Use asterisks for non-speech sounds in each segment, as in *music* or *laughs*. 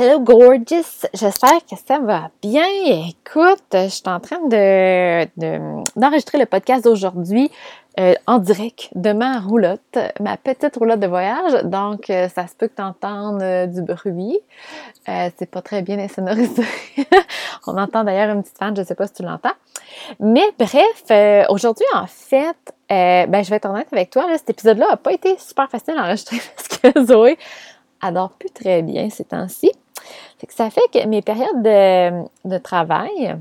Hello gorgeous, j'espère que ça va bien. Écoute, je suis en train de, d'enregistrer le podcast d'aujourd'hui euh, en direct de ma roulotte, ma petite roulotte de voyage. Donc, euh, ça se peut que tu entendes euh, du bruit. c'est pas très bien insonorisé. *laughs* On entend d'ailleurs une petite fan, je sais pas si tu l'entends. Mais bref, aujourd'hui, en fait, ben, je vais être honnête avec toi, cet épisode-là n'a pas été super facile à enregistrer *laughs* parce que Zoé adore plus très bien ces temps-ci. Ça fait que mes périodes de, travail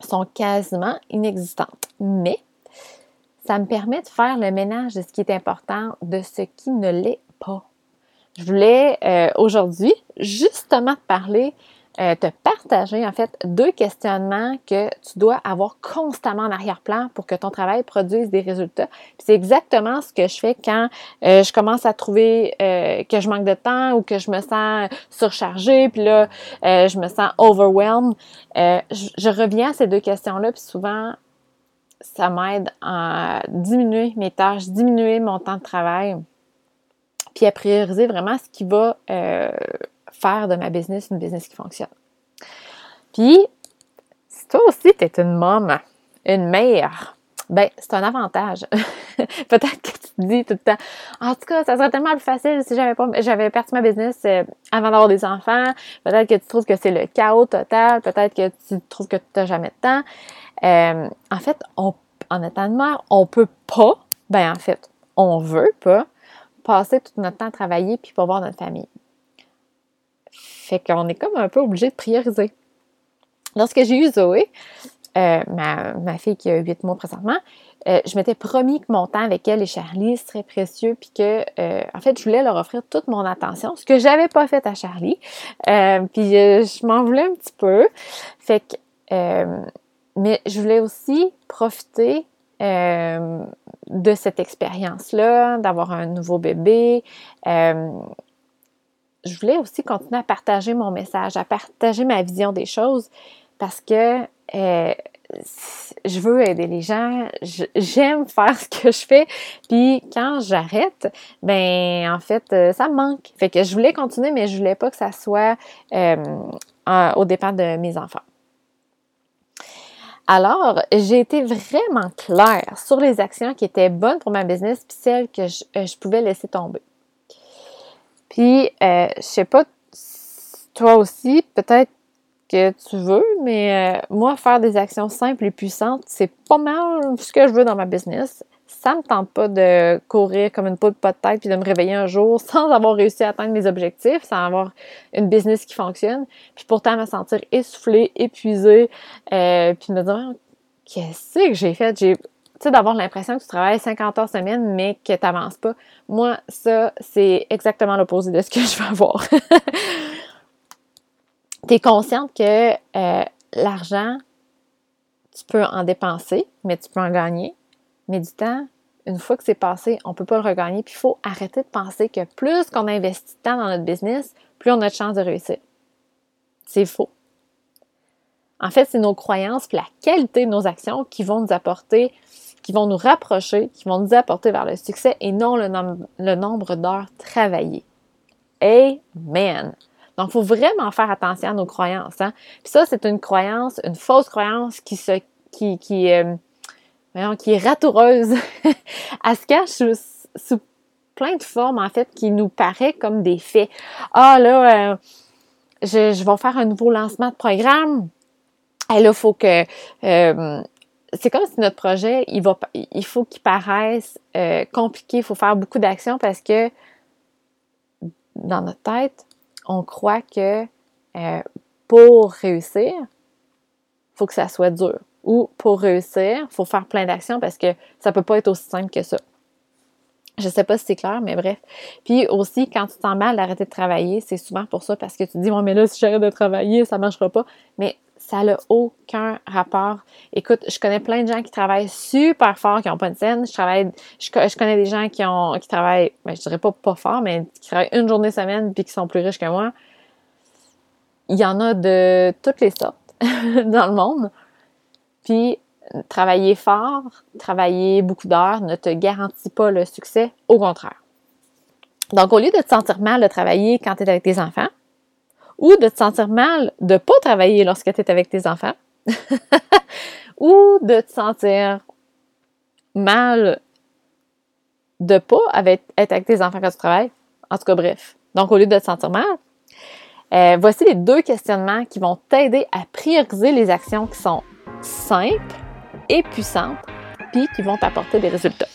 sont quasiment inexistantes. Mais ça me permet de faire le ménage de ce qui est important, de ce qui ne l'est pas. Je voulais euh, aujourd'hui justement te parler euh, te partager en fait deux questionnements que tu dois avoir constamment en arrière-plan pour que ton travail produise des résultats. C'est exactement ce que je fais quand euh, je commence à trouver euh, que je manque de temps ou que je me sens surchargée, puis là je me sens overwhelmed. Je, je, reviens à ces deux questions-là, puis souvent ça m'aide à diminuer mes tâches, diminuer mon temps de travail, puis à prioriser vraiment ce qui va de ma business une business qui fonctionne. Puis, si toi aussi, tu es une maman, une mère, ben, c'est un avantage. *laughs* Peut-être que tu te dis tout le temps, en tout cas, ça serait tellement plus facile si j'avais pas, j'avais perdu ma business euh, avant d'avoir des enfants. Peut-être que tu trouves que c'est le chaos total. Peut-être que tu trouves que tu n'as jamais de temps. Euh, en fait, en étant de mère, on peut pas, ben, en fait, on veut pas passer tout notre temps à travailler puis pas voir notre famille. Fait qu'on est comme un peu obligé de prioriser. Lorsque j'ai eu Zoé, euh, ma, fille qui a 8 mois présentement, euh, je m'étais promis que mon temps avec elle et Charlie serait précieux, puis que, euh, en fait, je voulais leur offrir toute mon attention, ce que j'avais pas fait à Charlie. puis je m'en voulais un petit peu. Fait que, mais je voulais aussi profiter de cette expérience-là, d'avoir un nouveau bébé je voulais aussi continuer à partager mon message, à partager ma vision des choses parce que euh, je veux aider les gens, j'aime *laughs* faire ce que je fais, puis quand j'arrête, ben en fait, euh, ça me manque. Fait que je voulais continuer, mais je voulais pas que ça soit euh, au dépend de mes enfants. Alors, j'ai été vraiment claire sur les actions qui étaient bonnes pour ma business, puis celles que je pouvais laisser tomber. Puis, euh, je sais pas, toi aussi, peut-être que tu veux, mais euh, moi, faire des actions simples et puissantes, c'est pas mal ce que je veux dans ma business. Ça me tente pas de courir comme une poule pas de tête puis de me réveiller un jour *laughs* sans avoir réussi à atteindre mes objectifs, sans avoir une business qui fonctionne, puis pourtant me sentir essoufflée, épuisée, euh, puis me dire qu'est-ce que j'ai fait? J'ai sais, d'avoir l'impression que tu travailles 50 heures semaine, mais que tu n'avances pas. Moi, ça, c'est exactement l'opposé de ce que *laughs* je veux avoir. tu es consciente que euh, l'argent, tu peux en dépenser, mais tu peux en gagner. Mais du temps, une fois que c'est passé, on ne peut pas le regagner. Puis il faut arrêter de penser que plus qu'on investit de temps dans notre business, plus on a de chances de réussir. C'est faux. En fait, c'est nos croyances et la qualité de nos actions qui vont nous apporter qui vont nous rapprocher, qui vont nous apporter vers le succès et non le, nombre d'heures travaillées. Amen. Donc, il faut vraiment faire attention à nos croyances. Hein? Puis ça, c'est une croyance, une fausse croyance qui se, qui, qui, euh, qui est ratoureuse. *laughs* Elle se cache sous, plein de formes, en fait, qui nous paraît comme des faits. Ah, là, euh, je, je, vais faire un nouveau lancement de programme. Et là, il faut que euh, c'est comme si notre projet, il, va, il faut qu'il paraisse euh, compliqué, il faut faire beaucoup d'actions parce que dans notre tête, on croit que euh, pour réussir, il faut que ça soit dur. Ou pour réussir, il faut faire plein d'actions parce que ça ne peut pas être aussi simple que ça. Je sais pas si c'est clair, mais bref. Puis aussi, quand tu mal d'arrêter de travailler, c'est souvent pour ça parce que tu te dis, bon, mais là, si j'arrête de travailler, ça ne marchera pas. Mais ça n'a aucun rapport. Écoute, je connais plein de gens qui travaillent super fort, qui n'ont pas de scène. Je travaille, je, connais des gens qui ont, qui travaillent, ben, je dirais pas pas fort, mais qui travaillent une journée semaine puis qui sont plus riches que moi. Il y en a de toutes les sortes *laughs* dans le monde. Puis, travailler fort, travailler beaucoup d'heures ne te garantit pas le succès, au contraire. Donc, au lieu de te sentir mal de travailler quand tu es avec tes enfants, ou de te sentir mal de pas travailler lorsque tu es avec tes enfants, *laughs* ou de te sentir mal de pas être avec tes enfants quand tu travailles. En tout cas, bref. Donc, au lieu de te sentir mal, euh, voici les deux questionnements qui vont t'aider à prioriser les actions qui sont simples et puissantes, puis qui vont t'apporter des résultats.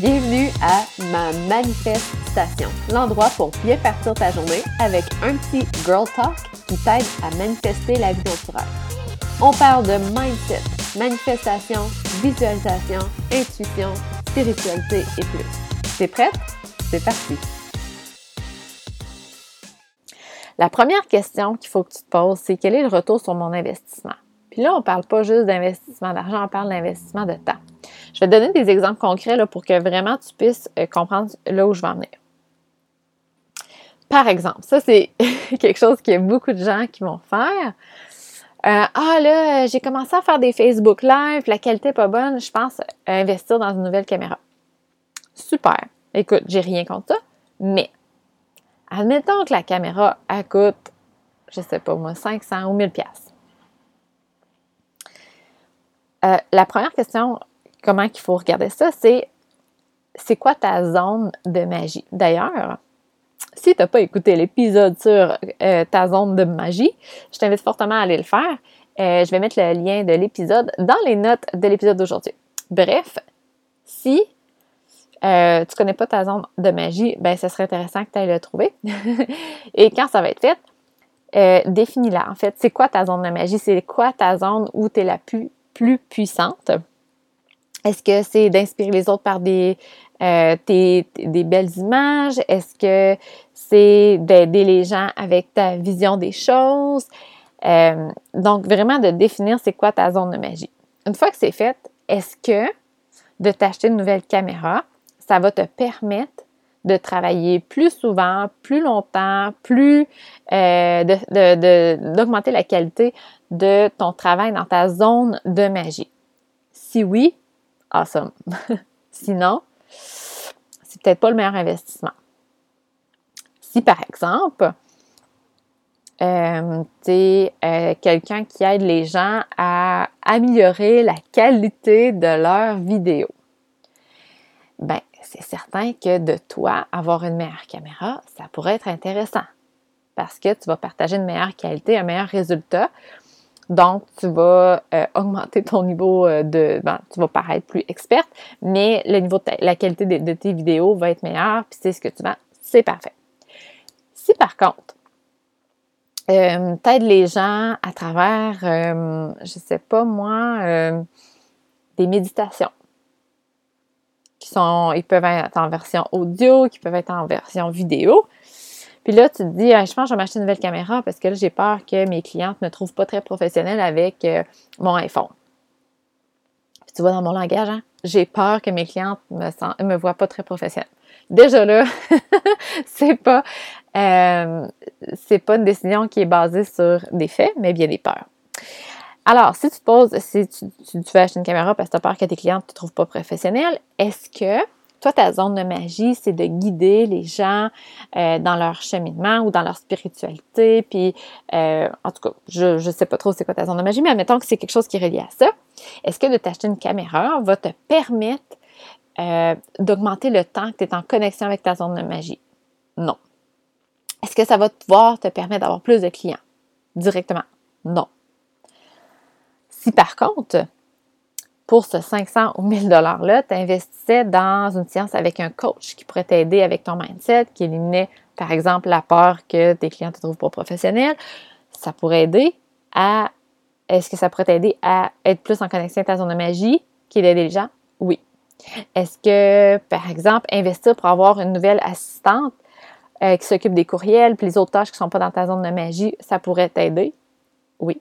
Bienvenue à ma manifestation, l'endroit pour bien partir ta journée avec un petit girl talk qui t'aide à manifester la vie naturelle. On parle de mindset, manifestation, visualisation, intuition, spiritualité et plus. T'es prête? C'est parti! La première question qu'il faut que tu te poses, c'est quel est le retour sur mon investissement? Puis là, on ne parle pas juste d'investissement d'argent, on parle d'investissement de temps. Je vais te donner des exemples concrets là, pour que vraiment tu puisses euh, comprendre là où je vais en venir. Par exemple, ça c'est *laughs* quelque chose qu'il y a beaucoup de gens qui vont faire. Euh, ah là, j'ai commencé à faire des Facebook Live, la qualité n'est pas bonne, je pense investir dans une nouvelle caméra. Super. Écoute, j'ai rien contre ça, mais admettons que la caméra, elle coûte, je sais pas moi, 500 ou 1000 pièces. Euh, la première question, comment qu'il faut regarder ça, c'est c'est quoi ta zone de magie? D'ailleurs, si tu n'as pas écouté l'épisode sur euh, ta zone de magie, je t'invite fortement à aller le faire. Euh, je vais mettre le lien de l'épisode dans les notes de l'épisode d'aujourd'hui. Bref, si tu connais pas ta zone de magie, ben ce serait intéressant que tu ailles le trouver. *laughs* Et quand ça va être fait, définis-la. En fait, c'est quoi ta zone de magie? C'est quoi ta zone où tu es la plus, puissante? Est-ce que c'est d'inspirer les autres par des, euh, des belles images? Est-ce que c'est d'aider les gens avec ta vision des choses? Euh, donc, vraiment de définir c'est quoi ta zone de magie. Une fois que c'est fait, est-ce que de t'acheter une nouvelle caméra, ça va te permettre de travailler plus souvent, plus longtemps, plus euh, d'augmenter la qualité de ton travail dans ta zone de magie. Si oui, awesome. *laughs* Sinon, c'est peut-être pas le meilleur investissement. Si par exemple, euh, tu es euh, quelqu'un qui aide les gens à améliorer la qualité de leurs vidéos, ben c'est certain que de toi, avoir une meilleure caméra, ça pourrait être intéressant parce que tu vas partager une meilleure qualité, un meilleur résultat. Donc, tu vas euh, augmenter ton niveau euh, de. Ben, tu vas paraître plus experte, mais le niveau de la qualité de, tes vidéos va être meilleur, puis c'est ce que tu vas, c'est parfait. Si par contre, euh, t'aides les gens à travers, euh, je sais pas moi, des méditations, sont, ils peuvent être en version audio, qui peuvent être en version vidéo. Puis là, tu te dis, je pense que je vais m'acheter une nouvelle caméra parce que là, j'ai peur que mes clientes ne me trouvent pas très professionnelle avec euh, mon iPhone. Puis tu vois dans mon langage, hein, j'ai peur que mes clientes me, me voient pas très professionnelle. Déjà là, *laughs* c'est pas, euh, c'est pas une décision qui est basée sur des faits, mais bien des peurs. Alors, si tu te poses, si tu, veux acheter une caméra parce que tu as peur que tes clients ne te trouvent pas professionnel, est-ce que toi, ta zone de magie, c'est de guider les gens euh, dans leur cheminement ou dans leur spiritualité? Puis, euh, en tout cas, je ne sais pas trop c'est quoi ta zone de magie, mais admettons que c'est quelque chose qui est relié à ça. Est-ce que de t'acheter une caméra va te permettre euh, d'augmenter le temps que tu es en connexion avec ta zone de magie? Non. Est-ce que ça va pouvoir te permettre d'avoir plus de clients? Directement? Non. Si par contre, pour ce 500 ou 1000 $-là, tu investissais dans une séance avec un coach qui pourrait t'aider avec ton mindset, qui éliminait, par exemple, la peur que tes clients te trouvent pas professionnel, ça pourrait aider à. Est-ce que ça pourrait t'aider à être plus en connexion avec ta zone de magie, qui est les gens? Oui. Est-ce que, par exemple, investir pour avoir une nouvelle assistante euh, qui s'occupe des courriels puis les autres tâches qui ne sont pas dans ta zone de magie, ça pourrait t'aider? Oui.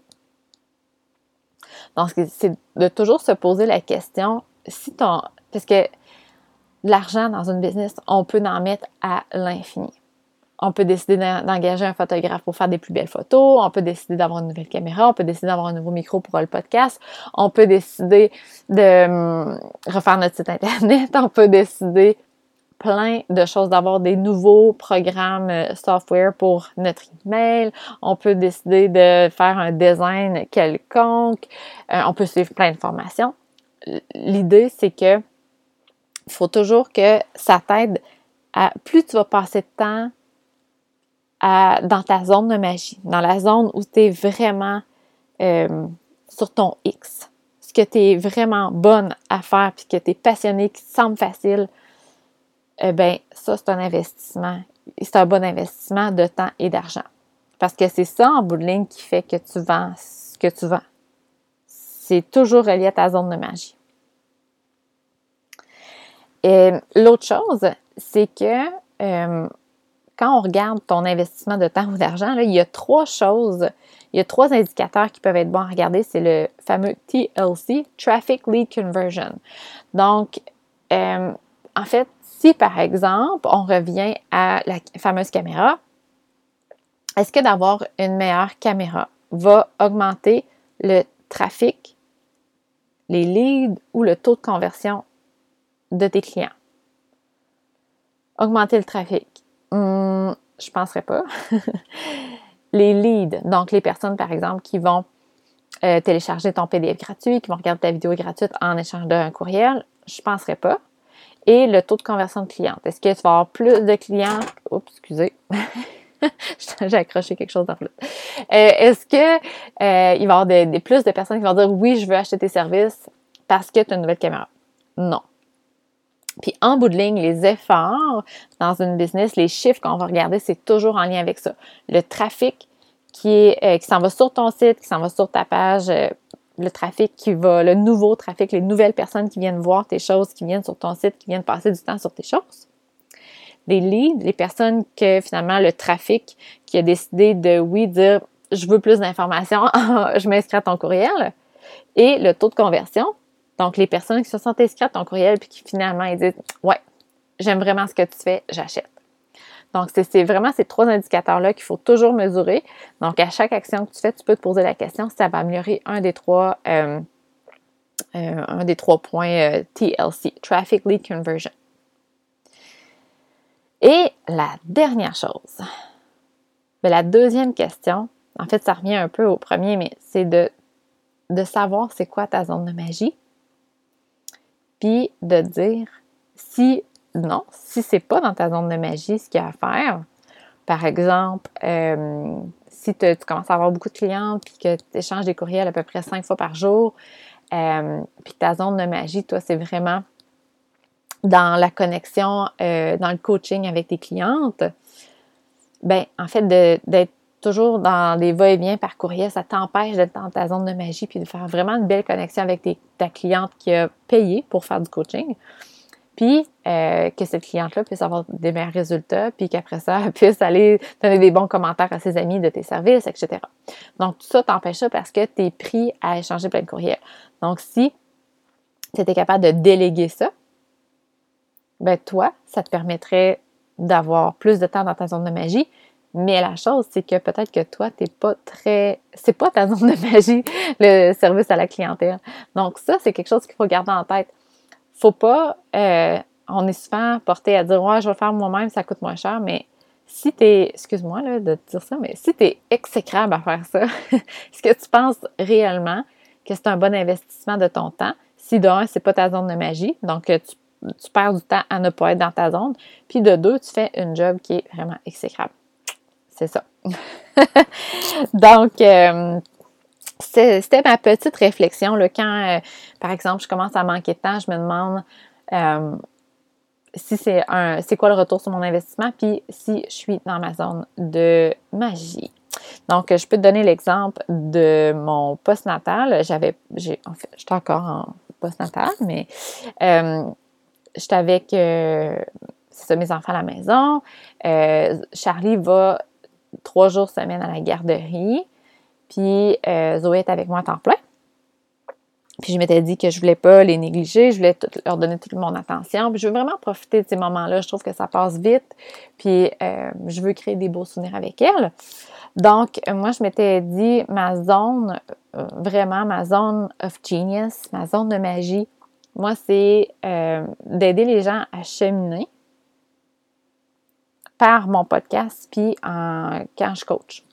Donc, c'est de toujours se poser la question, si ton... Parce que l'argent dans une business, on peut en mettre à l'infini. On peut décider d'engager un photographe pour faire des plus belles photos, on peut décider d'avoir une nouvelle caméra, on peut décider d'avoir un nouveau micro pour le podcast, on peut décider de hum, refaire notre site internet, *laughs* on peut décider plein de choses, d'avoir des nouveaux programmes euh, software pour notre email. On peut décider de faire un design quelconque. Euh, on peut suivre plein de formations. L'idée, c'est que faut toujours que ça t'aide à plus tu vas passer de temps à, dans ta zone de magie, dans la zone où tu es vraiment euh, sur ton X, ce que tu es vraiment bonne à faire, puis que tu es passionné, qui te semble facile, eh bien, ça, c'est un investissement. C'est un bon investissement de temps et d'argent. Parce que c'est ça, en bout de ligne, qui fait que tu vends ce que tu vends. C'est toujours relié à ta zone de magie. Et l'autre chose, c'est que euh, quand on regarde ton investissement de temps ou d'argent, il y a trois choses, il y a trois indicateurs qui peuvent être bons à regarder. C'est le fameux TLC, Traffic Lead Conversion. Donc, euh, en fait, si par exemple, on revient à la fameuse caméra, est-ce que d'avoir une meilleure caméra va augmenter le trafic, les leads ou le taux de conversion de tes clients? Augmenter le trafic? Hmm, je ne penserais pas. *laughs* les leads, donc les personnes par exemple qui vont euh, télécharger ton PDF gratuit, qui vont regarder ta vidéo gratuite en échange d'un courriel, je ne penserais pas et le taux de conversion de clients. Est-ce que tu vas avoir plus de clients? Oups, excusez. *laughs* J'ai accroché quelque chose dans le euh, Est-ce que euh, il va y avoir plus de personnes qui vont dire oui, je veux acheter tes services parce que tu as une nouvelle caméra? Non. Puis en bout de ligne, les efforts dans une business, les chiffres qu'on va regarder, c'est toujours en lien avec ça. Le trafic qui euh, qui s'en va sur ton site, qui s'en va sur ta page le trafic qui va, le nouveau trafic, les nouvelles personnes qui viennent voir tes choses, qui viennent sur ton site, qui viennent passer du temps sur tes choses. Les leads, les personnes que finalement le trafic qui a décidé de oui dire je veux plus d'informations, *laughs* je m'inscris à ton courriel. Et le taux de conversion, donc les personnes qui se sont inscrites à ton courriel puis qui finalement disent ouais, j'aime vraiment ce que tu fais, j'achète. Donc, c'est vraiment ces trois indicateurs-là qu'il faut toujours mesurer. Donc, à chaque action que tu fais, tu peux te poser la question si ça va améliorer un des trois, euh, euh, un des trois points euh, TLC, Traffic Lead Conversion. Et la dernière chose, la deuxième question, en fait, ça revient un peu au premier, mais c'est de savoir c'est quoi ta zone de magie, puis de dire si non, si c'est pas dans ta zone de magie ce qu'il y a à faire, par exemple, euh, si tu commences à avoir beaucoup de clients puis que tu échanges des courriels à peu près cinq fois par jour, euh, puis ta zone de magie, toi, c'est vraiment dans la connexion, euh, dans le coaching avec tes clientes, ben en fait, d'être toujours dans des va-et-vient par courriel, ça t'empêche d'être dans ta zone de magie puis de faire vraiment une belle connexion avec ta cliente qui a payé pour faire du coaching puis euh, que cette cliente-là puisse avoir des meilleurs résultats, puis qu'après ça, elle puisse aller donner des bons commentaires à ses amis de tes services, etc. Donc, tout ça t'empêche ça parce que tu es pris à échanger plein de courriels. Donc, si tu étais capable de déléguer ça, ben toi, ça te permettrait d'avoir plus de temps dans ta zone de magie. Mais la chose, c'est que peut-être que toi, t'es pas très. C'est pas ta zone de magie, le service à la clientèle. Donc, ça, c'est quelque chose qu'il faut garder en tête faut pas, euh, on est souvent porté à dire, ouais, je vais le faire moi-même, ça coûte moins cher, mais si tu es, excuse-moi de te dire ça, mais si tu es exécrable à faire ça, *laughs* est-ce que tu penses réellement que c'est un bon investissement de ton temps? Si de un, c'est pas ta zone de magie, donc euh, tu, perds du temps à ne pas être dans ta zone. Puis de deux, tu fais une job qui est vraiment exécrable. C'est ça. *laughs* donc, euh, c'était ma petite réflexion. Là, quand, euh, par exemple, je commence à manquer de temps, je me demande euh, si c'est un c'est quoi le retour sur mon investissement, puis si je suis dans ma zone de magie. Donc, je peux te donner l'exemple de mon post-natal. J'avais, j'ai, en fait, j'étais encore en post-natal, mais euh, j'étais avec mes enfants à la maison. Charlie va trois jours semaine à la garderie. Puis euh, Zoé est avec moi à temps plein. Puis je m'étais dit que je voulais pas les négliger, je voulais leur donner toute mon attention. Puis je veux vraiment profiter de ces moments-là. Je trouve que ça passe vite. Puis euh, je veux créer des beaux souvenirs avec elles. Donc, moi, je m'étais dit, ma zone, euh, vraiment ma zone of genius, ma zone de magie, moi, c'est d'aider les gens à cheminer par mon podcast, puis en, quand je coach.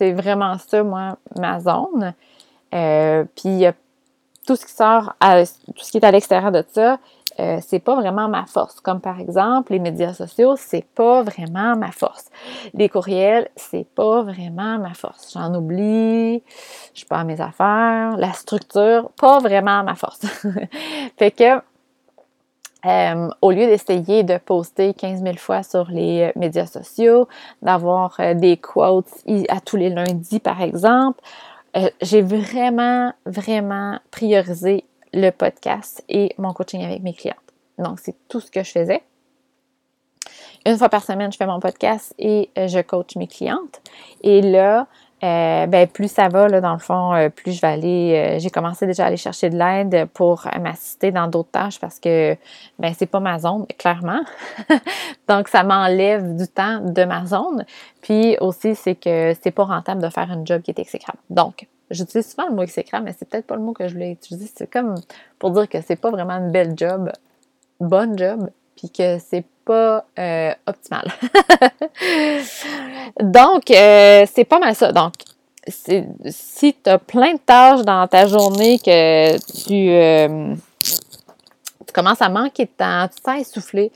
C'est vraiment ça, moi, ma zone. Euh, puis tout ce qui sort, tout ce qui est à l'extérieur de ça, euh, c'est pas vraiment ma force. Comme par exemple, les médias sociaux, c'est pas vraiment ma force. Les courriels, c'est pas vraiment ma force. J'en oublie, je pas mes affaires. La structure, pas vraiment ma force. *laughs* fait que, euh, au lieu d'essayer de poster 15 000 fois sur les médias sociaux, d'avoir euh, des quotes à tous les lundis, par exemple, j'ai vraiment, vraiment priorisé le podcast et mon coaching avec mes clientes. Donc, c'est tout ce que je faisais. Une fois par semaine, je fais mon podcast et euh, je coach mes clientes. Et là, euh, ben, plus ça va, là, dans le fond, euh, plus je vais aller. j'ai commencé déjà à aller chercher de l'aide pour m'assister dans d'autres tâches parce que ben, c'est pas ma zone, clairement. *laughs* Donc, ça m'enlève du temps de ma zone. Puis aussi, c'est que c'est pas rentable de faire un job qui est exécrable. Donc, J'utilise souvent le mot exécrable, mais c'est peut-être pas le mot que je voulais utiliser. C'est comme pour dire que c'est pas vraiment une belle job, bonne job, puis que c'est pas euh, optimal. *laughs* Donc, euh, c'est pas mal ça. Donc, si tu as plein de tâches dans ta journée que tu, euh, tu commences à manquer de temps, tu t'es essoufflé,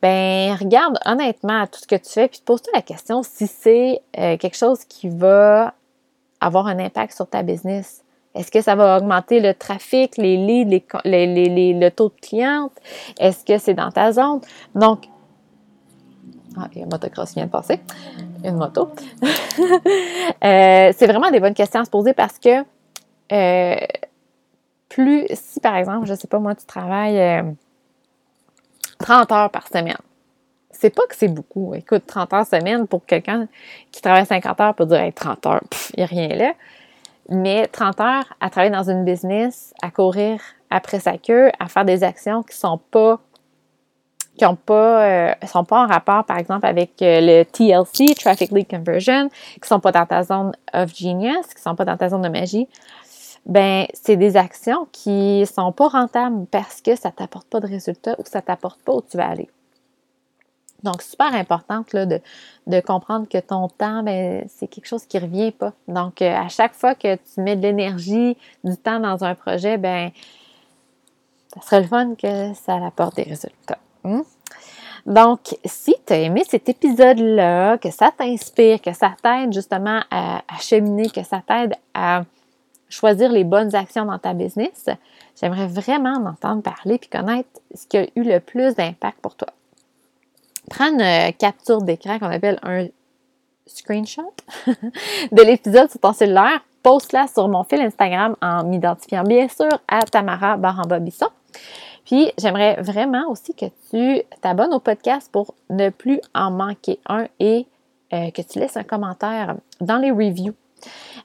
ben regarde honnêtement tout ce que tu fais, puis pose-toi la question si c'est quelque chose qui va avoir un impact sur ta business? Est-ce que ça va augmenter le trafic, les leads, les, le taux de clientes? Est-ce que c'est dans ta zone? Donc, ah, il un motocross vient de passer. Une moto. *laughs* Euh, c'est vraiment des bonnes questions à se poser parce que euh, plus, si par exemple, je ne sais pas, moi, tu travailles 30 euh, heures par semaine, c'est pas que c'est beaucoup. Écoute, 30 heures semaine pour quelqu'un qui travaille 50 heures pour dire 30 heures, il n'y a rien là. Mais 30 heures à travailler dans une business, à courir après sa queue, à faire des actions qui sont pas qui ont pas euh, sont pas en rapport par exemple avec euh, le TLC Traffic Lead Conversion, qui sont pas dans ta zone of genius, qui sont pas dans ta zone de magie. Ben, c'est des actions qui sont pas rentables parce que ça t'apporte pas de résultats ou ça t'apporte pas où tu vas aller. Donc, super importante là, de, de, comprendre que ton temps, ben, c'est quelque chose qui ne revient pas. Donc, euh, à chaque fois que tu mets de l'énergie, du temps dans un projet, ben, ça serait le fun que ça apporte des résultats. Hmm? Donc, si tu as aimé cet épisode-là, que ça t'inspire, que ça t'aide justement à, à, cheminer, que ça t'aide à choisir les bonnes actions dans ta business, j'aimerais vraiment en entendre parler puis connaître ce qui a eu le plus d'impact pour toi prends une euh, capture d'écran qu'on appelle un screenshot *laughs* de l'épisode sur ton cellulaire, poste-la sur mon fil Instagram en m'identifiant bien sûr à Tamara Baramba-Bisson. Puis j'aimerais vraiment aussi que tu t'abonnes au podcast pour ne plus en manquer un et euh, que tu laisses un commentaire dans les reviews.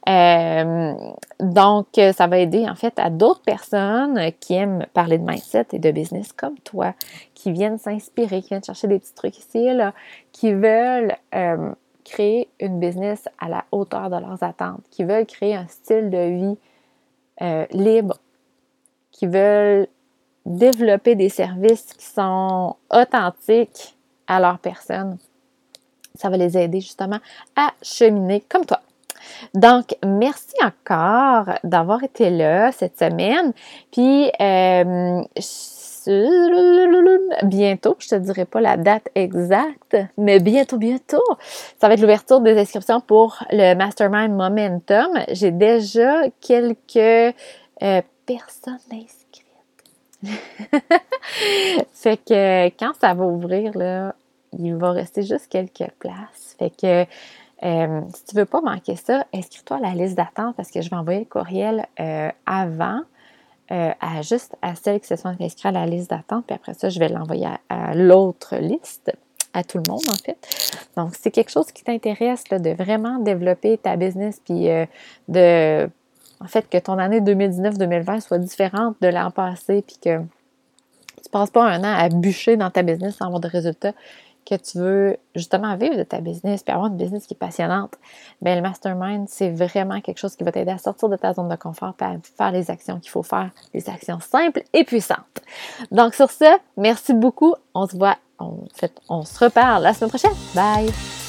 Euh, donc, ça va aider en fait à d'autres personnes qui aiment parler de mindset et de business comme toi, qui viennent s'inspirer, qui viennent chercher des petits trucs ici là, qui veulent euh, créer une business à la hauteur de leurs attentes, qui veulent créer un style de vie euh, libre, qui veulent développer des services qui sont authentiques à leur personne. Ça va les aider justement à cheminer comme toi. Donc, merci encore d'avoir été là cette semaine. Puis, euh, bientôt, je te dirai pas la date exacte, mais bientôt, bientôt, ça va être l'ouverture des inscriptions pour le Mastermind Momentum. J'ai déjà quelques euh, personnes inscrites. *laughs* fait que quand ça va ouvrir, il va rester juste quelques places. Fait que euh, si tu ne veux pas manquer ça, inscris-toi à la liste d'attente parce que je vais envoyer le courriel euh, avant euh, à juste à celles qui se sont inscrites à la liste d'attente, puis après ça, je vais l'envoyer à, l'autre liste, à tout le monde en fait. Donc, c'est quelque chose qui t'intéresse de vraiment développer ta business, puis de en fait que ton année 2019-2020 soit différente de l'an passé, puis que tu ne passes pas un an à bûcher dans ta business sans avoir de résultats que tu veux justement vivre de ta business puis avoir une business qui est passionnante, bien, le mastermind, c'est vraiment quelque chose qui va t'aider à sortir de ta zone de confort et à faire les actions qu'il faut faire, les actions simples et puissantes. Donc, sur ce, merci beaucoup. On se voit on, fait, on se reparle la semaine prochaine. Bye!